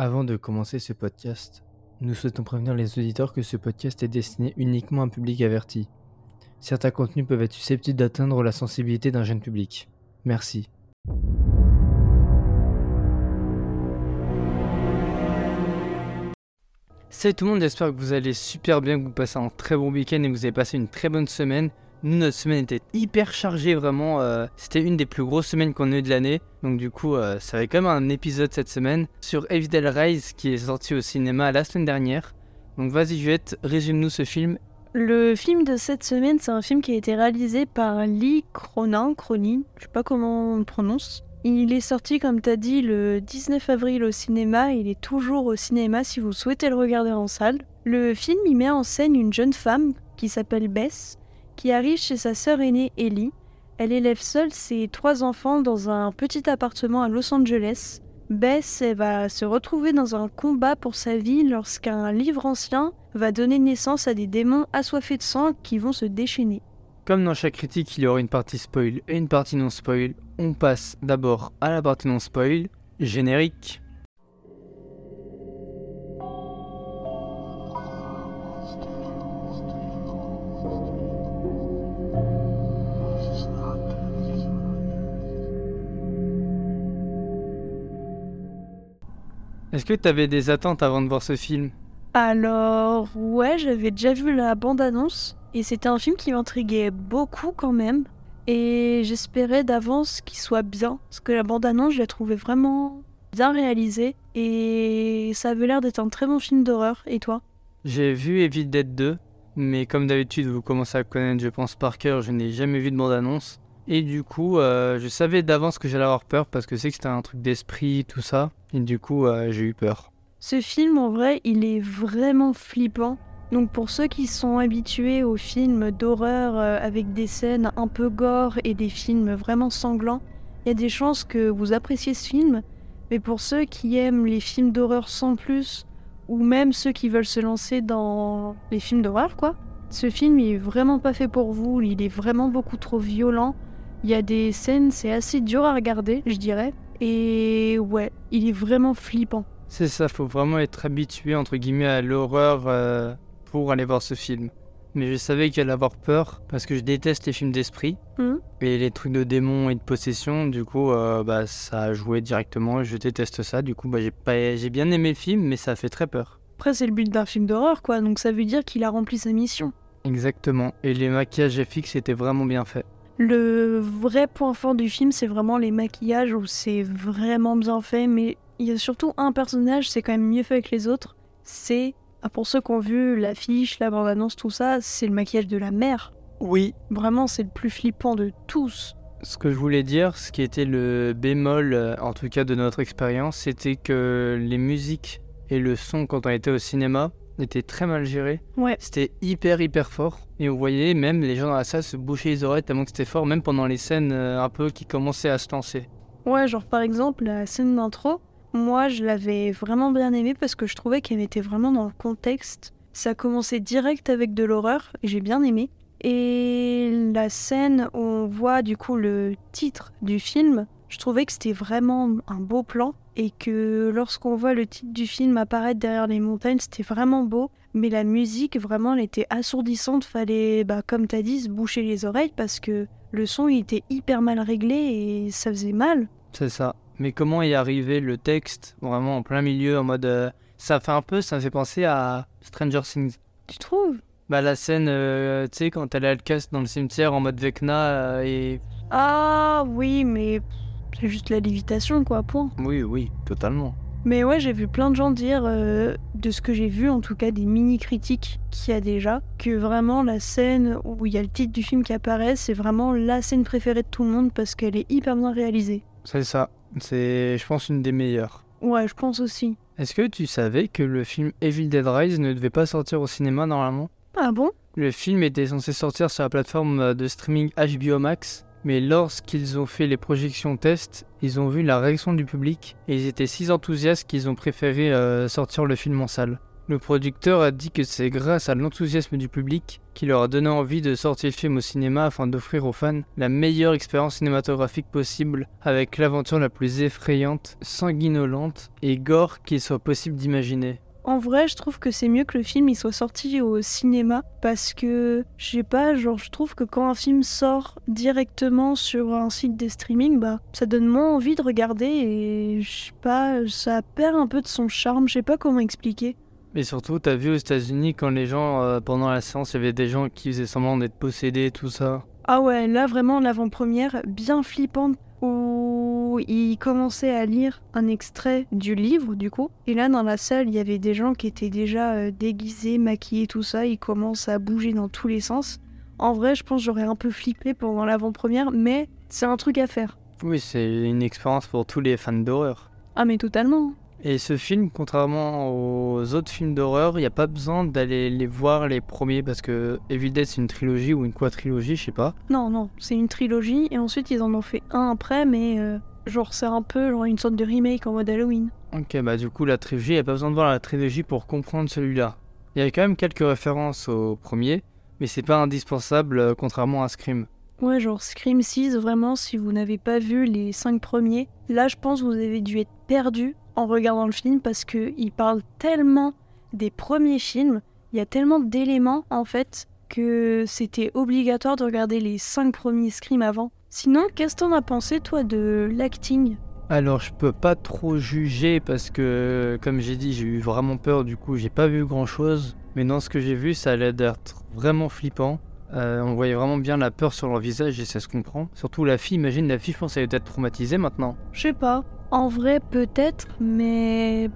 Avant de commencer ce podcast, nous souhaitons prévenir les auditeurs que ce podcast est destiné uniquement à un public averti. Certains contenus peuvent être susceptibles d'atteindre la sensibilité d'un jeune public. Merci. Salut tout le monde, j'espère que vous allez super bien, que vous passez un très bon week-end et que vous avez passé une très bonne semaine. Nous, notre semaine était hyper chargée, vraiment. euh, C'était une des plus grosses semaines qu'on a eu de l'année. Donc, du coup, euh, ça avait même un épisode cette semaine sur Evil Rise qui est sorti au cinéma la semaine dernière. Donc, vas-y, Juliette, résume-nous ce film. Le film de cette semaine, c'est un film qui a été réalisé par Lee Cronin, Cronin, je sais pas comment on le prononce. Il est sorti, comme t'as dit, le 19 avril au cinéma. Il est toujours au cinéma si vous souhaitez le regarder en salle. Le film, il met en scène une jeune femme qui s'appelle Bess, qui arrive chez sa sœur aînée Ellie. Elle élève seule ses trois enfants dans un petit appartement à Los Angeles. Bess elle va se retrouver dans un combat pour sa vie lorsqu'un livre ancien va donner naissance à des démons assoiffés de sang qui vont se déchaîner. Comme dans chaque critique, il y aura une partie spoil et une partie non spoil. On passe d'abord à la partie non spoil. Générique. Est-ce que tu avais des attentes avant de voir ce film? Alors, ouais, j'avais déjà vu la bande-annonce et c'était un film qui m'intriguait beaucoup quand même. Et j'espérais d'avance qu'il soit bien parce que la bande-annonce, je la trouvais vraiment bien réalisée et ça avait l'air d'être un très bon film d'horreur. Et toi? J'ai vu Evil Dead 2, mais comme d'habitude, vous commencez à connaître, je pense, par cœur, je n'ai jamais vu de bande-annonce. Et du coup, euh, je savais d'avance que j'allais avoir peur parce que c'est que c'était un truc d'esprit, tout ça. Et du coup, euh, j'ai eu peur. Ce film, en vrai, il est vraiment flippant. Donc pour ceux qui sont habitués aux films d'horreur euh, avec des scènes un peu gore et des films vraiment sanglants, il y a des chances que vous appréciez ce film. Mais pour ceux qui aiment les films d'horreur sans plus, ou même ceux qui veulent se lancer dans les films d'horreur, quoi, ce film il est vraiment pas fait pour vous. Il est vraiment beaucoup trop violent. Il y a des scènes, c'est assez dur à regarder, je dirais. Et ouais, il est vraiment flippant. C'est ça, faut vraiment être habitué, entre guillemets, à l'horreur euh, pour aller voir ce film. Mais je savais qu'il allait avoir peur parce que je déteste les films d'esprit Mhm. et les trucs de démons et de possession. Du coup, euh, bah, ça a joué directement. Je déteste ça. Du coup, bah, j'ai pas... j'ai bien aimé le film, mais ça a fait très peur. Après, c'est le but d'un film d'horreur, quoi, donc ça veut dire qu'il a rempli sa mission. Exactement. Et les maquillages FX étaient vraiment bien faits. Le vrai point fort du film, c'est vraiment les maquillages où c'est vraiment bien fait, mais il y a surtout un personnage, c'est quand même mieux fait que les autres. C'est, ah, pour ceux qui ont vu l'affiche, la bande-annonce, tout ça, c'est le maquillage de la mère. Oui, Vraiment, c'est le plus flippant de tous. Ce que je voulais dire, ce qui était le bémol, euh, en tout cas de notre expérience, c'était que les musiques et le son quand on était au cinéma étaient très mal. Ouais. C'était hyper hyper fort. Et on voyait même les gens dans la salle se boucher les oreilles tellement que c'était fort, même pendant les scènes euh, un peu qui commençaient à se lancer. Ouais, genre par exemple, la scène d'intro, moi je l'avais vraiment bien aimée parce que je trouvais qu'elle était vraiment dans le contexte. Ça commençait direct avec de l'horreur et j'ai bien aimé. Et la scène où on voit du coup le titre du film, je trouvais que c'était vraiment un beau plan et que lorsqu'on voit le titre du film apparaître derrière les montagnes, c'était vraiment beau. Mais la musique, vraiment, elle était assourdissante. Fallait, bah, comme t'as dit, se boucher les oreilles parce que le son il était hyper mal réglé et ça faisait mal. C'est ça. Mais comment y arriver le texte vraiment en plein milieu en mode euh, ça fait un peu ça me fait penser à Stranger Things. Tu trouves? Bah la scène euh, tu sais quand elle est casse dans le cimetière en mode Vecna euh, et Ah oui, mais c'est juste la lévitation, quoi, point. oui oui, totalement. Mais ouais, j'ai vu plein de gens dire, euh, de ce que j'ai vu, en tout cas des mini-critiques qu'il y a déjà, que vraiment la scène où il y a le titre du film qui apparaît, c'est vraiment la scène préférée de tout le monde parce qu'elle est hyper bien réalisée. C'est ça. C'est je pense une des meilleures. Ouais, je pense aussi. Est-ce que tu savais que le film Evil Dead Rise ne devait pas sortir au cinéma normalement? Ah bon? Le film était censé sortir sur la plateforme de streaming HBO Max, mais lorsqu'ils ont fait les projections tests, ils ont vu la réaction du public et ils étaient si enthousiastes qu'ils ont préféré euh, sortir le film en salle. Le producteur a dit que c'est grâce à l'enthousiasme du public qui leur a donné envie de sortir le film au cinéma afin d'offrir aux fans la meilleure expérience cinématographique possible avec l'aventure la plus effrayante, sanguinolente et gore qu'il soit possible d'imaginer. En vrai, je trouve que c'est mieux que le film il soit sorti au cinéma parce que je sais pas, genre je trouve que quand un film sort directement sur un site de streaming, bah ça donne moins envie de regarder et je sais pas, ça perd un peu de son charme, je sais pas comment expliquer. Mais surtout, t'as vu aux États-Unis quand les gens, euh, pendant la séance, il y avait des gens qui faisaient semblant d'être possédés, tout ça. Ah ouais, là vraiment l'avant-première bien flippante où il commençait à lire un extrait du livre du coup. Et là dans la salle, il y avait des gens qui étaient déjà euh, déguisés, maquillés, tout ça. Ils commencent à bouger dans tous les sens. En vrai, je pense j'aurais un peu flippé pendant l'avant-première, mais c'est un truc à faire. Oui, c'est une expérience pour tous les fans d'horreur. Ah mais totalement. Et ce film, contrairement aux autres films d'horreur, il n'y a pas besoin d'aller les voir les premiers parce que Evil Dead c'est une trilogie ou une quadrilogie, je sais pas. Non, non, c'est une trilogie et ensuite ils en ont fait un après, mais euh, genre c'est un peu genre une sorte de remake en mode Halloween. Ok, bah du coup la trilogie, il n'y a pas besoin de voir la trilogie pour comprendre celui-là. Il y a quand même quelques références au premier, mais c'est pas indispensable euh, contrairement à Scream. Ouais, genre Scream 6, vraiment, si vous n'avez pas vu les 5 premiers, là je pense que vous avez dû être perdu en regardant le film parce qu'il parle tellement des premiers films, il y a tellement d'éléments en fait que c'était obligatoire de regarder les 5 premiers Scream avant. Sinon, qu'est-ce que t'en as pensé toi de l'acting? Alors je peux pas trop juger parce que comme j'ai dit j'ai eu vraiment peur du coup j'ai pas vu grand chose mais dans ce que j'ai vu ça allait d'être vraiment flippant. Euh, on voyait vraiment bien la peur sur leur visage et ça se comprend. Surtout la fille, imagine la fille, je pense qu'elle peut-être traumatisée maintenant. Je sais pas. En vrai, peut-être, mais.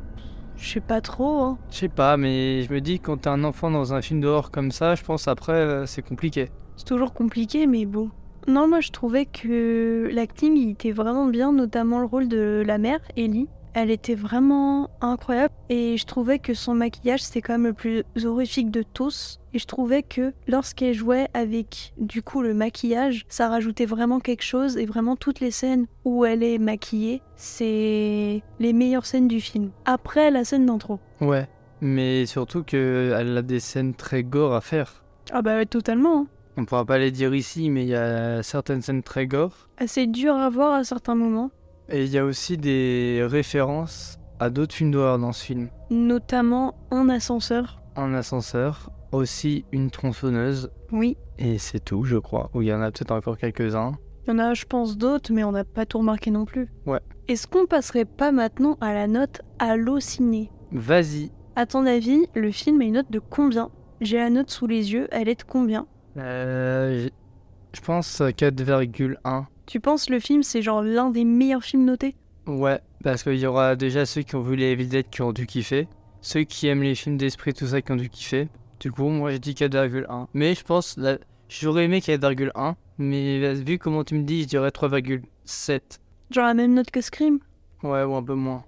Je sais pas trop. Hein. Je sais pas, mais je me dis quand t'es un enfant dans un film d'horreur comme ça, je pense après euh, c'est compliqué. C'est toujours compliqué, mais bon. Non, moi je trouvais que l'acting il était vraiment bien, notamment le rôle de la mère, Ellie. Elle était vraiment incroyable et je trouvais que son maquillage c'était quand même le plus horrifique de tous. Et je trouvais que lorsqu'elle jouait avec du coup le maquillage, ça rajoutait vraiment quelque chose et vraiment toutes les scènes où elle est maquillée, c'est les meilleures scènes du film. Après la scène d'intro. Ouais, mais surtout qu'elle a des scènes très gore à faire. Ah bah totalement. Hein. On pourra pas les dire ici, mais il y a certaines scènes très gore. Assez dur à voir à certains moments. Et il y a aussi des références à d'autres films d'horreur dans ce film. Notamment un ascenseur. Un ascenseur, aussi une tronçonneuse. Oui. Et c'est tout, je crois. Ou il y en a peut-être encore quelques-uns. Il y en a, je pense, d'autres, mais on n'a pas tout remarqué non plus. Ouais. Est-ce qu'on passerait pas maintenant à la note hallucinée Vas-y. À ton avis, le film a une note de combien? J'ai la note sous les yeux, elle est de combien? Euh, Je pense 4,1. Tu penses le film c'est genre l'un des meilleurs films notés? Ouais, parce qu'il y aura déjà ceux qui ont vu les Evil Dead qui ont dû kiffer, ceux qui aiment les films d'esprit, tout ça, qui ont dû kiffer. Du coup, moi je dis 4,1. Mais je pense, j'aurais aimé 4,1, mais vu comment tu me dis, je dirais 3,7. Genre la même note que Scream? Ouais, ou un peu moins.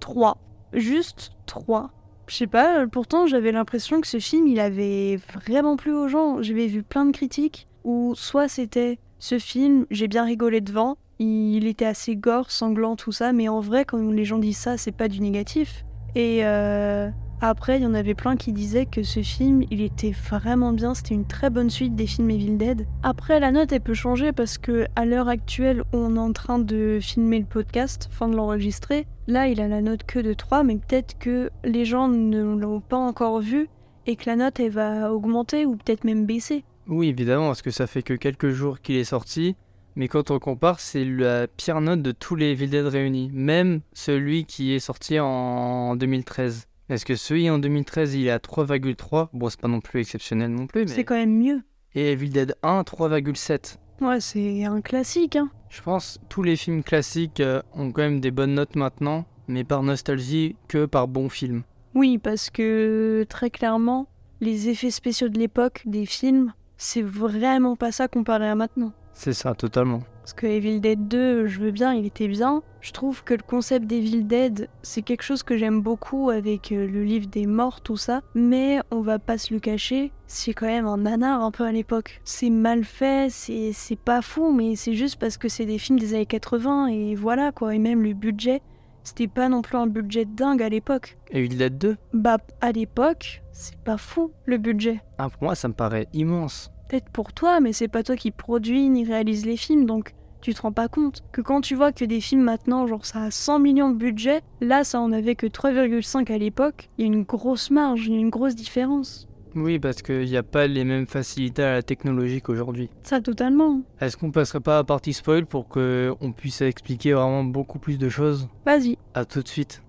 3. Juste 3. Je sais pas, pourtant j'avais l'impression que ce film il avait vraiment plu aux gens. J'avais vu plein de critiques où soit c'était ce film, j'ai bien rigolé devant. Il était assez gore, sanglant, tout ça, mais en vrai, quand les gens disent ça, c'est pas du négatif. Et euh, après, il y en avait plein qui disaient que ce film, il était vraiment bien, c'était une très bonne suite des films Evil Dead. Après, la note, elle peut changer parce que à l'heure actuelle, on est en train de filmer le podcast, fin de l'enregistrer. Là, il a la note que de 3, mais peut-être que les gens ne l'ont pas encore vu et que la note, elle va augmenter ou peut-être même baisser. Oui, évidemment, parce que ça fait que quelques jours qu'il est sorti. Mais quand on compare, c'est la pire note de tous les Evil Dead réunis. Même celui qui est sorti en 2013. Est-ce que celui en 2013, il est à 3,3 Bon, c'est pas non plus exceptionnel non plus, mais... C'est quand même mieux. Et Evil Dead 1, 3,7. Ouais, c'est un classique, hein. Je pense tous les films classiques euh, ont quand même des bonnes notes maintenant, mais par nostalgie que par bons films. Oui, parce que très clairement, les effets spéciaux de l'époque des films c'est vraiment pas ça comparé à maintenant. C'est ça, totalement. Parce que Evil Dead 2, je veux bien, il était bien. Je trouve que le concept d'Evil Dead, c'est quelque chose que j'aime beaucoup avec euh, le livre des morts, tout ça. Mais on va pas se le cacher, c'est quand même un nanar un peu à l'époque. C'est mal fait, c'est pas fou, mais c'est juste parce que c'est des films des années 80 et voilà quoi. Et même le budget, c'était pas non plus un budget dingue à l'époque. Et Evil Dead 2 Bah, à l'époque, c'est pas fou le budget. Ah, pour moi, ça me paraît immense. Peut-être pour toi, mais c'est pas toi qui produis ni réalise les films, donc tu te rends pas compte que quand tu vois que des films maintenant, genre ça a 100 millions de budget, là ça en avait que 3,5 à l'époque, il y a une grosse marge, il y a une grosse différence. Oui, parce qu'il n'y a pas les mêmes facilités à la technologie qu'aujourd'hui. Ça totalement. Est-ce qu'on passerait pas à la partie spoil pour qu'on puisse expliquer vraiment beaucoup plus de choses? Vas-y. À tout de suite.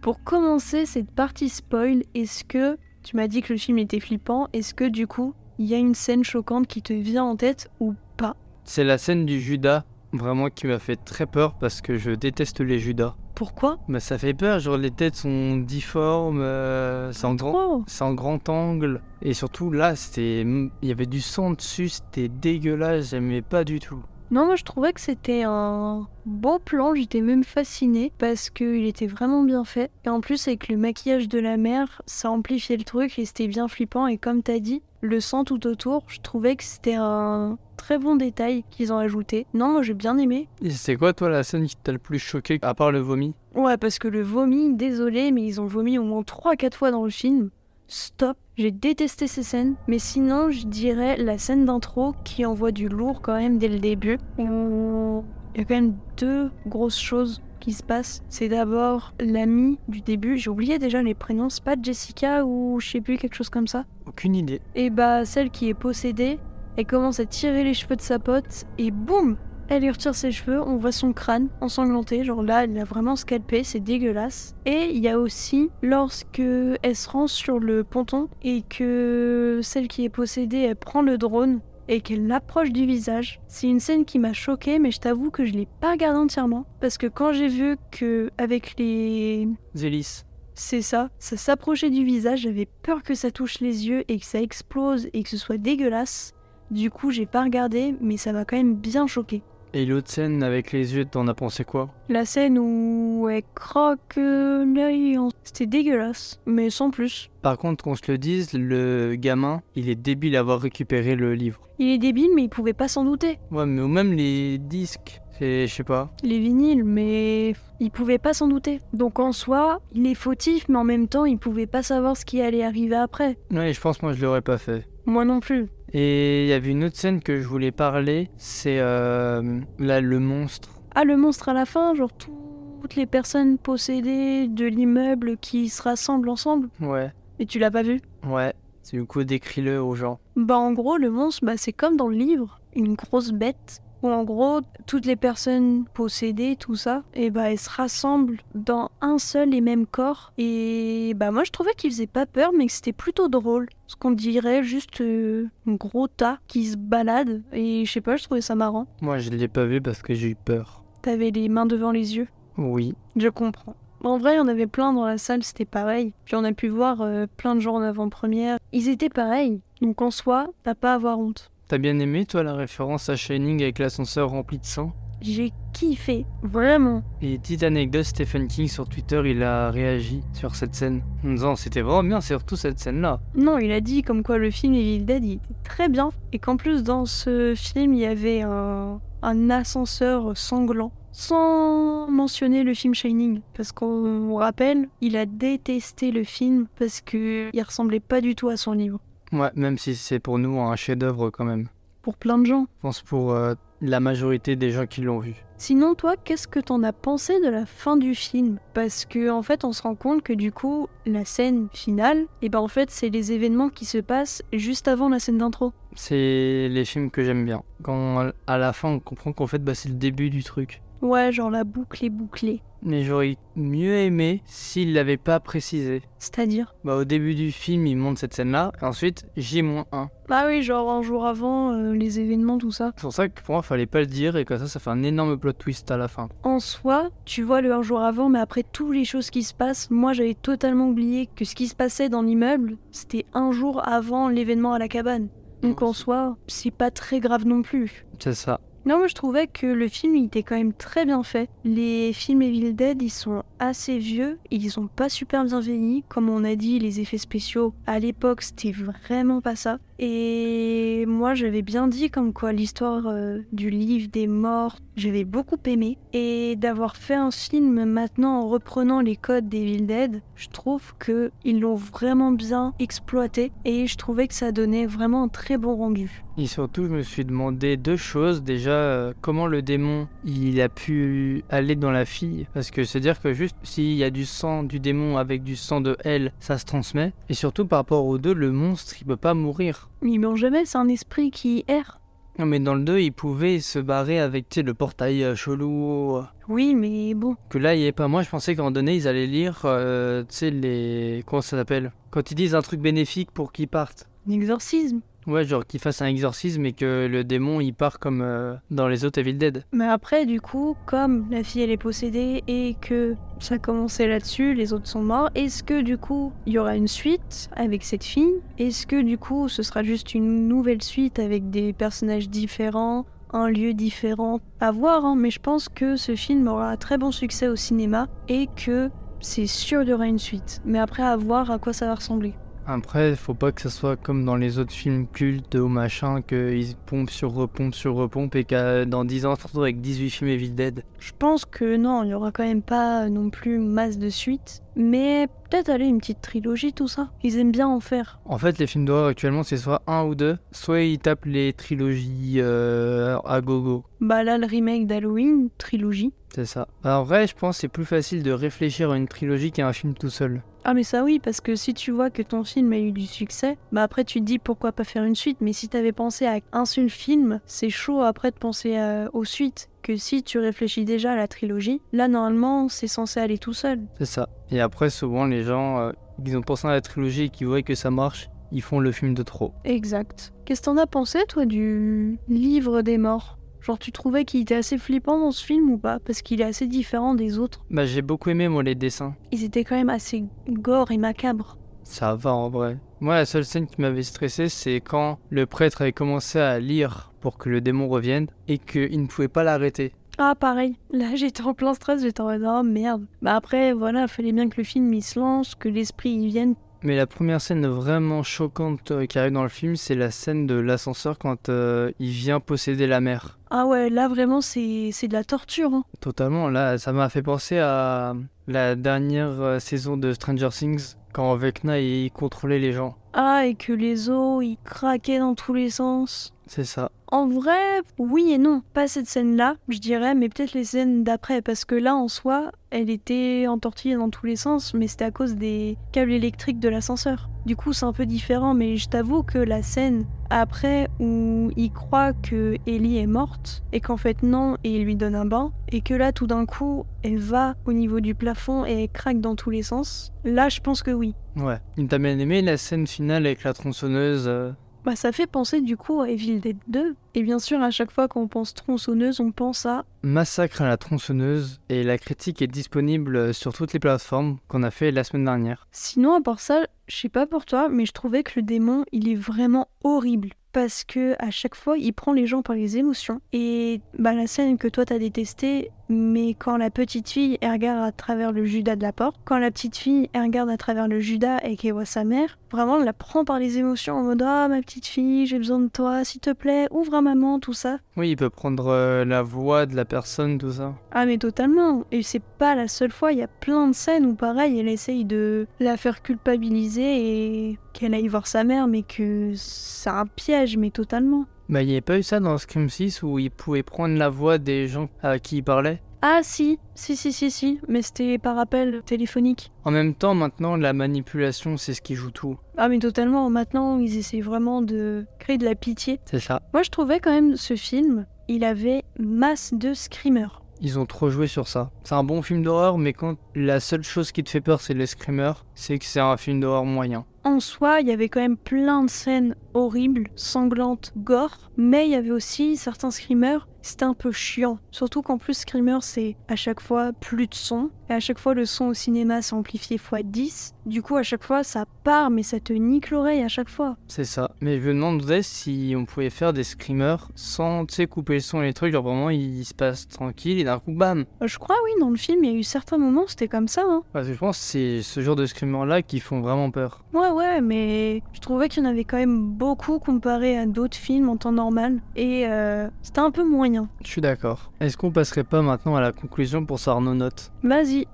Pour commencer cette partie spoil, est-ce que tu m'as dit que le film était flippant, est-ce que du coup il y a une scène choquante qui te vient en tête ou pas? C'est la scène du Judas, vraiment qui m'a fait très peur parce que je déteste les Judas. Pourquoi? Bah ça fait peur, genre les têtes sont difformes, euh, c'est en grand, en grand angle. Et surtout là c'était, il y avait du sang dessus, c'était dégueulasse, j'aimais pas du tout. Non, moi je trouvais que c'était un beau plan, j'étais même fascinée parce qu'il était vraiment bien fait. Et en plus, avec le maquillage de la mère, ça amplifiait le truc et c'était bien flippant. Et comme t'as dit, le sang tout autour, je trouvais que c'était un très bon détail qu'ils ont ajouté. Non, moi j'ai bien aimé. Et c'est quoi toi la scène qui t'a le plus choqué à part le vomi? Ouais, parce que le vomi, désolé, mais ils ont vomi au moins 3-4 fois dans le film. Stop. J'ai détesté ces scènes, mais sinon je dirais la scène d'intro qui envoie du lourd quand même dès le début. Il y a quand même deux grosses choses qui se passent. C'est d'abord l'amie du début, j'ai oublié déjà les prénoms, c'est pas Jessica ou je sais plus, quelque chose comme ça. Aucune idée. Et bah celle qui est possédée, elle commence à tirer les cheveux de sa pote et boum elle lui retire ses cheveux, on voit son crâne ensanglanté, genre là elle l'a vraiment scalpé, c'est dégueulasse. Et il y a aussi lorsque elle se rend sur le ponton et que celle qui est possédée elle prend le drone et qu'elle l'approche du visage. C'est une scène qui m'a choquée mais je t'avoue que je l'ai pas regardée entièrement parce que quand j'ai vu que avec les Zélis. c'est ça, ça s'approchait du visage, j'avais peur que ça touche les yeux et que ça explose et que ce soit dégueulasse. Du coup, j'ai pas regardé, mais ça m'a quand même bien choqué. Et l'autre scène avec les yeux, t'en as pensé quoi? La scène où elle croque euh, l'œil, c'était dégueulasse, mais sans plus. Par contre, qu'on se le dise, le gamin, il est débile à avoir récupéré le livre. Il est débile, mais il pouvait pas s'en douter. Ouais, mais même les disques, c'est, je sais pas. Les vinyles, mais il pouvait pas s'en douter. Donc en soi, il est fautif, mais en même temps, il pouvait pas savoir ce qui allait arriver après. Ouais, je pense moi je l'aurais pas fait. Moi non plus. Et il y avait une autre scène que je voulais parler, c'est euh, là le monstre. Ah, le monstre à la fin, genre toutes les personnes possédées de l'immeuble qui se rassemblent ensemble. Ouais, Et tu l'as pas vu? Ouais. C'est du coup décris-le aux gens. Bah en gros, le monstre, bah, c'est comme dans le livre, une grosse bête. Où en gros, toutes les personnes possédées, tout ça, et bah elles se rassemblent dans un seul et même corps. Et bah moi je trouvais qu'il faisait pas peur, mais que c'était plutôt drôle. Ce qu'on dirait juste euh, un gros tas qui se balade. Et je sais pas, je trouvais ça marrant. Moi je l'ai pas vu parce que j'ai eu peur. T'avais les mains devant les yeux? Oui. Je comprends. En vrai, il y en avait plein dans la salle, c'était pareil. Puis on a pu voir euh, plein de gens en avant-première. Ils étaient pareils. Donc en soi, t'as pas à avoir honte. T'as bien aimé toi la référence à Shining avec l'ascenseur rempli de sang? J'ai kiffé, vraiment. Et petite anecdote, Stephen King sur Twitter, il a réagi sur cette scène. En disant c'était vraiment bien, surtout cette scène-là. Non, il a dit comme quoi le film Evil Dead il était très bien et qu'en plus dans ce film il y avait un, un ascenseur sanglant. Sans mentionner le film Shining, parce qu'on rappelle, il a détesté le film parce que il ressemblait pas du tout à son livre. Ouais, même si c'est pour nous un chef-d'œuvre quand même. Pour plein de gens. Je pense pour euh, la majorité des gens qui l'ont vu. Sinon, toi, qu'est-ce que t'en as pensé de la fin du film? Parce que en fait, on se rend compte que du coup, la scène finale, et ben en fait, c'est les événements qui se passent juste avant la scène d'intro. C'est les films que j'aime bien. Quand à la fin on comprend qu'en fait bah, c'est le début du truc. Ouais, genre la boucle est bouclée. Mais j'aurais mieux aimé s'il l'avait pas précisé. C'est-à-dire? Bah au début du film il montre cette scène là, et ensuite J-1. Ah oui, genre un jour avant, euh, les événements, tout ça. C'est pour ça que pour moi fallait pas le dire et comme ça ça fait un énorme plot twist à la fin. En soi, tu vois le un jour avant, mais après toutes les choses qui se passent, moi j'avais totalement oublié que ce qui se passait dans l'immeuble, c'était un jour avant l'événement à la cabane. Donc en soi, c'est pas très grave non plus. C'est ça. Non, moi je trouvais que le film il était quand même très bien fait. Les films Evil Dead ils sont assez vieux, ils sont pas super bien vieillis. Comme on a dit, les effets spéciaux à l'époque c'était vraiment pas ça. Et moi, j'avais bien dit comme quoi l'histoire euh, du livre des morts, j'avais beaucoup aimé. Et d'avoir fait un film maintenant en reprenant les codes des Evil Dead, je trouve que ils l'ont vraiment bien exploité et je trouvais que ça donnait vraiment un très bon rendu. Et surtout, je me suis demandé deux choses. Déjà, euh, comment le démon il a pu aller dans la fille? Parce que c'est dire que juste s'il y a du sang du démon avec du sang de elle, ça se transmet. Et surtout par rapport aux deux, le monstre il peut pas mourir. Il meurt jamais, c'est un esprit qui erre. Non, mais dans le 2, il pouvait se barrer avec tu sais, le portail euh, chelou. euh, Oui, mais bon. Que là, il y est pas. Moi, je pensais qu'à un moment donné, ils allaient lire, euh, tu sais, les. Comment ça s'appelle? Quand ils disent un truc bénéfique pour qu'ils partent. Un exorcisme. Ouais, genre qu'ils fassent un exorcisme et que le démon il part comme euh, dans les autres Evil Dead. Mais après, du coup, comme la fille elle est possédée et que ça commençait là-dessus, les autres sont morts, est-ce que du coup il y aura une suite avec cette fille? Est-ce que du coup ce sera juste une nouvelle suite avec des personnages différents un lieu différent? À voir, hein, mais je pense que ce film aura un très bon succès au cinéma et que c'est sûr il y aura une suite. Mais après, à voir à quoi ça va ressembler. Après, faut pas que ça soit comme dans les autres films cultes ou machin, qu'ils pompent sur repompent sur repompent et qu'à dans 10 ans, on se retrouve avec 18 films Evil Dead. Je pense que non, il n'y aura quand même pas non plus masse de suites, mais peut-être aller une petite trilogie, tout ça. Ils aiment bien en faire. En fait, les films d'horreur actuellement, c'est soit un ou deux, soit ils tapent les trilogies euh, à gogo. Bah là, le remake d'Halloween, trilogie. C'est ça. En vrai, je pense que c'est plus facile de réfléchir à une trilogie qu'à un film tout seul. Ah mais ça oui, parce que si tu vois que ton film a eu du succès, bah après tu te dis pourquoi pas faire une suite, mais si t'avais pensé à un seul film, c'est chaud après de penser à- aux suites. Que si tu réfléchis déjà à la trilogie, là normalement c'est censé aller tout seul. C'est ça. Et après, souvent, les gens, euh, ils ont pensé à la trilogie et qui voient que ça marche, ils font le film de trop. Exact. Qu'est-ce que t'en as pensé toi du livre des morts? Genre tu trouvais qu'il était assez flippant dans ce film ou pas? Parce qu'il est assez différent des autres. Bah, j'ai beaucoup aimé, moi, les dessins. Ils étaient quand même assez gore et macabres. Ça va en vrai. Moi, la seule scène qui m'avait stressé, c'est quand le prêtre avait commencé à lire pour que le démon revienne et qu'il ne pouvait pas l'arrêter. Ah pareil, là j'étais en plein stress, j'étais en mode oh merde. Bah après voilà, fallait bien que le film il se lance, que l'esprit il vienne. Mais la première scène vraiment choquante euh, qui arrive dans le film, c'est la scène de l'ascenseur quand euh, il vient posséder la mère. Ah ouais, là vraiment c'est c'est de la torture. Hein. Totalement, là, ça m'a fait penser à la dernière euh, saison de Stranger Things, quand Vecna il contrôlait les gens. Ah et que les os ils craquaient dans tous les sens. C'est ça. En vrai, oui et non. Pas cette scène-là, je dirais, mais peut-être les scènes d'après. Parce que là, en soi, elle était entortillée dans tous les sens, mais c'était à cause des câbles électriques de l'ascenseur. Du coup, c'est un peu différent, mais je t'avoue que la scène après où il croit que Ellie est morte, et qu'en fait non, et il lui donne un bain, et que là, tout d'un coup, elle va au niveau du plafond et elle craque dans tous les sens, là, je pense que oui. Ouais. Il t'a bien aimé la scène finale avec la tronçonneuse euh, Bah, ça fait penser du coup à Evil Dead 2. Et bien sûr, à chaque fois qu'on pense tronçonneuse, on pense à Massacre à la tronçonneuse et la critique est disponible sur toutes les plateformes qu'on a fait la semaine dernière. Sinon, à part ça, je sais pas pour toi, mais je trouvais que le démon, il est vraiment horrible. Parce que à chaque fois, il prend les gens par les émotions. Et bah, la scène que toi t'as détestée, mais quand la petite fille, elle regarde à travers le Judas de la porte, quand la petite fille, elle regarde à travers le Judas et qu'elle voit sa mère, vraiment, elle la prend par les émotions en mode Ah, ma petite fille, j'ai besoin de toi, s'il te plaît, ouvre à maman, tout ça. Oui, il peut prendre euh, la voix de la personne, tout ça. Ah mais totalement. Et c'est pas la seule fois, il y a plein de scènes où pareil, elle essaye de la faire culpabiliser et qu'elle aille voir sa mère, mais que c'est un piège, mais totalement. Bah, il n'y avait pas eu ça dans Scream 6 où il pouvait prendre la voix des gens à qui il parlait Ah si, si, si, si, si, mais c'était par appel téléphonique. En même temps, maintenant, la manipulation, c'est ce qui joue tout. Ah mais totalement, maintenant ils essaient vraiment de créer de la pitié. C'est ça. Moi je trouvais quand même ce film, il avait masse de screamers. Ils ont trop joué sur ça. C'est un bon film d'horreur, mais quand la seule chose qui te fait peur, c'est les screamers, c'est que c'est un film d'horreur moyen. En soi, il y avait quand même plein de scènes horribles, sanglantes, gore, mais il y avait aussi certains screamers c'était un peu chiant. Surtout qu'en plus, Screamer, c'est à chaque fois plus de son. Et à chaque fois, le son au cinéma, c'est amplifié x 10. Du coup, à chaque fois, ça part, mais ça te nique l'oreille à chaque fois. C'est ça. Mais je me demandais si on pouvait faire des screamers sans, tu sais, couper le son et les trucs. Genre vraiment, il se passe tranquille et d'un coup, bam Je crois, oui, dans le film, il y a eu certains moments, c'était comme ça. Hein. Parce que je pense que c'est ce genre de screamers-là qui font vraiment peur. Ouais, ouais, mais je trouvais qu'il y en avait quand même beaucoup comparé à d'autres films en temps normal. Et euh, c'était un peu moyen. Je suis d'accord. Est-ce qu'on passerait pas maintenant à la conclusion pour savoir nos notes? Vas-y.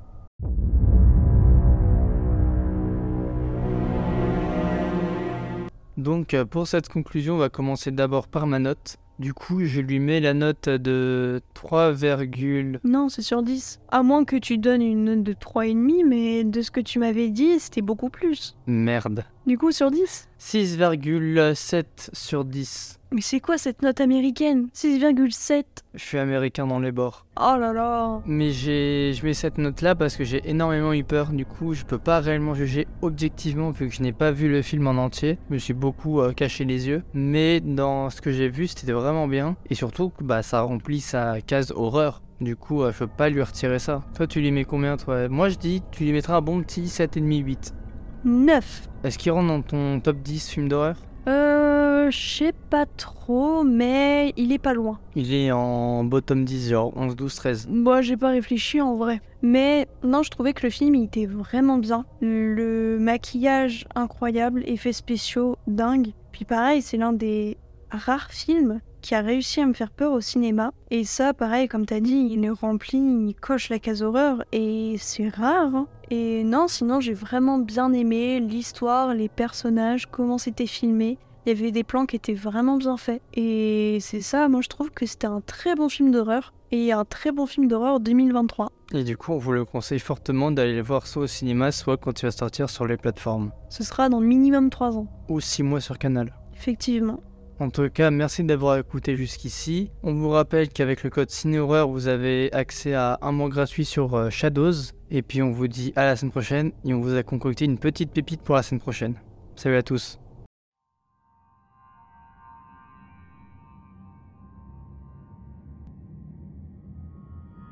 Donc euh, pour cette conclusion, on va commencer d'abord par ma note. Du coup, je lui mets la note de 3, Non, c'est sur 10. À moins que tu donnes une note de 3,5, mais de ce que tu m'avais dit, c'était beaucoup plus. merde. Du coup, sur 10 6,7 sur 10. Mais c'est quoi cette note américaine? 6,7 Je suis américain dans les bords. Oh là là Mais j'ai, je mets cette note-là parce que j'ai énormément eu peur. Du coup, je peux pas réellement juger objectivement vu que je n'ai pas vu le film en entier. Je me suis beaucoup euh, caché les yeux. Mais dans ce que j'ai vu, c'était vraiment bien. Et surtout, bah, ça remplit sa case horreur. Du coup, euh, je peux pas lui retirer ça. Toi, tu lui mets combien, toi? Moi, je dis, tu lui mettras un bon petit 7,5, 8. 9 Est-ce qu'il rentre dans ton top 10 film d'horreur? Euh, je sais pas trop, mais il est pas loin. Il est en bottom 10, genre 11, 12, 13. Moi, j'ai pas réfléchi en vrai. Mais non, je trouvais que le film, il était vraiment bien. Le maquillage incroyable, effets spéciaux dingues. Puis pareil, c'est l'un des rares films qui a réussi à me faire peur au cinéma. Et ça, pareil, comme t'as dit, il est rempli, il coche la case horreur. Et c'est rare. hein. Et non, sinon, j'ai vraiment bien aimé l'histoire, les personnages, comment c'était filmé. Il y avait des plans qui étaient vraiment bien faits. Et c'est ça, moi je trouve que c'était un très bon film d'horreur. Et un très bon film d'horreur 2023. Et du coup, on vous le conseille fortement d'aller le voir soit au cinéma, soit quand il va sortir sur les plateformes. Ce sera dans le minimum 3 ans. Ou 6 mois sur Canal. Effectivement. En tout cas, merci d'avoir écouté jusqu'ici. On vous rappelle qu'avec le code CinéHorreur, vous avez accès à un mois gratuit sur euh, Shadows. Et puis on vous dit à la semaine prochaine et on vous a concocté une petite pépite pour la semaine prochaine. Salut à tous.